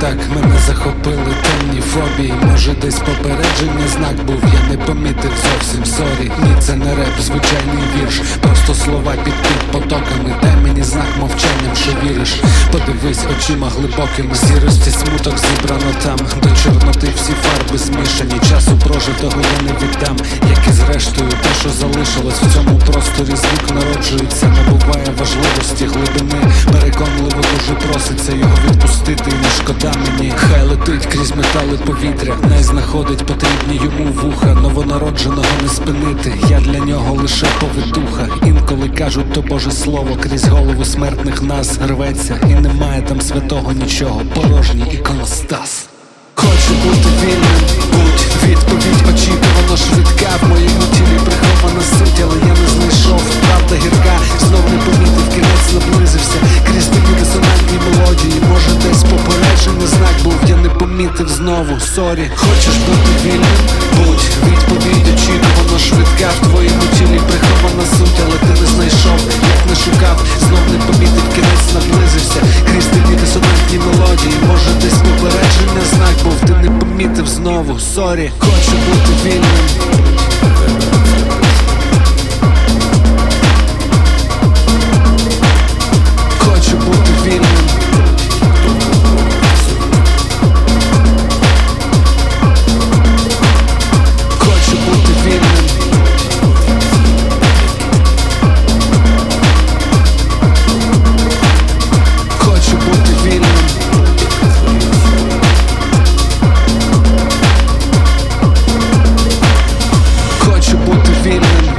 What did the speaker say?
так мене захопили темні фобії. Може, десь попередження знак був, я не помітив зовсім sorry. Ні, це не реп, звичайний вірш. Просто слова під під потоками. Дай мені знак мовчанням, що віриш. Подивись очима глибокими. Сірості смуток зібрано там. До чорноти всі фарби змішані. Часу прожитого я не віддам. Як і зрештою, те, що залишилось в цьому просторі, звук народжується, набуває важливості глибини. Переконливо дуже проситься його відпустити, і не шкода мені. Хай летить крізь метали повітря, не знаходить потрібні йому вуха. Новонародженого не спинити. Я для нього лише повитуха. Інколи кажуть, то Боже слово крізь голови смертних нас рветься, і немає там святого нічого. Порожній іконостас. Хочу бути вільним, будь відповідь очікувано швидка В моєму не знову, sorry. Хочеш бути вільним, будь відповідь очікувано швидка В твоєму тілі прихована суть, але ти не знайшов, як не шукав, знов не помітив, кінець наблизився. Крізь тобі дисонантні мелодії Може десь попередження знак був, ти не помітив знову, sorry. Хочу бути feeling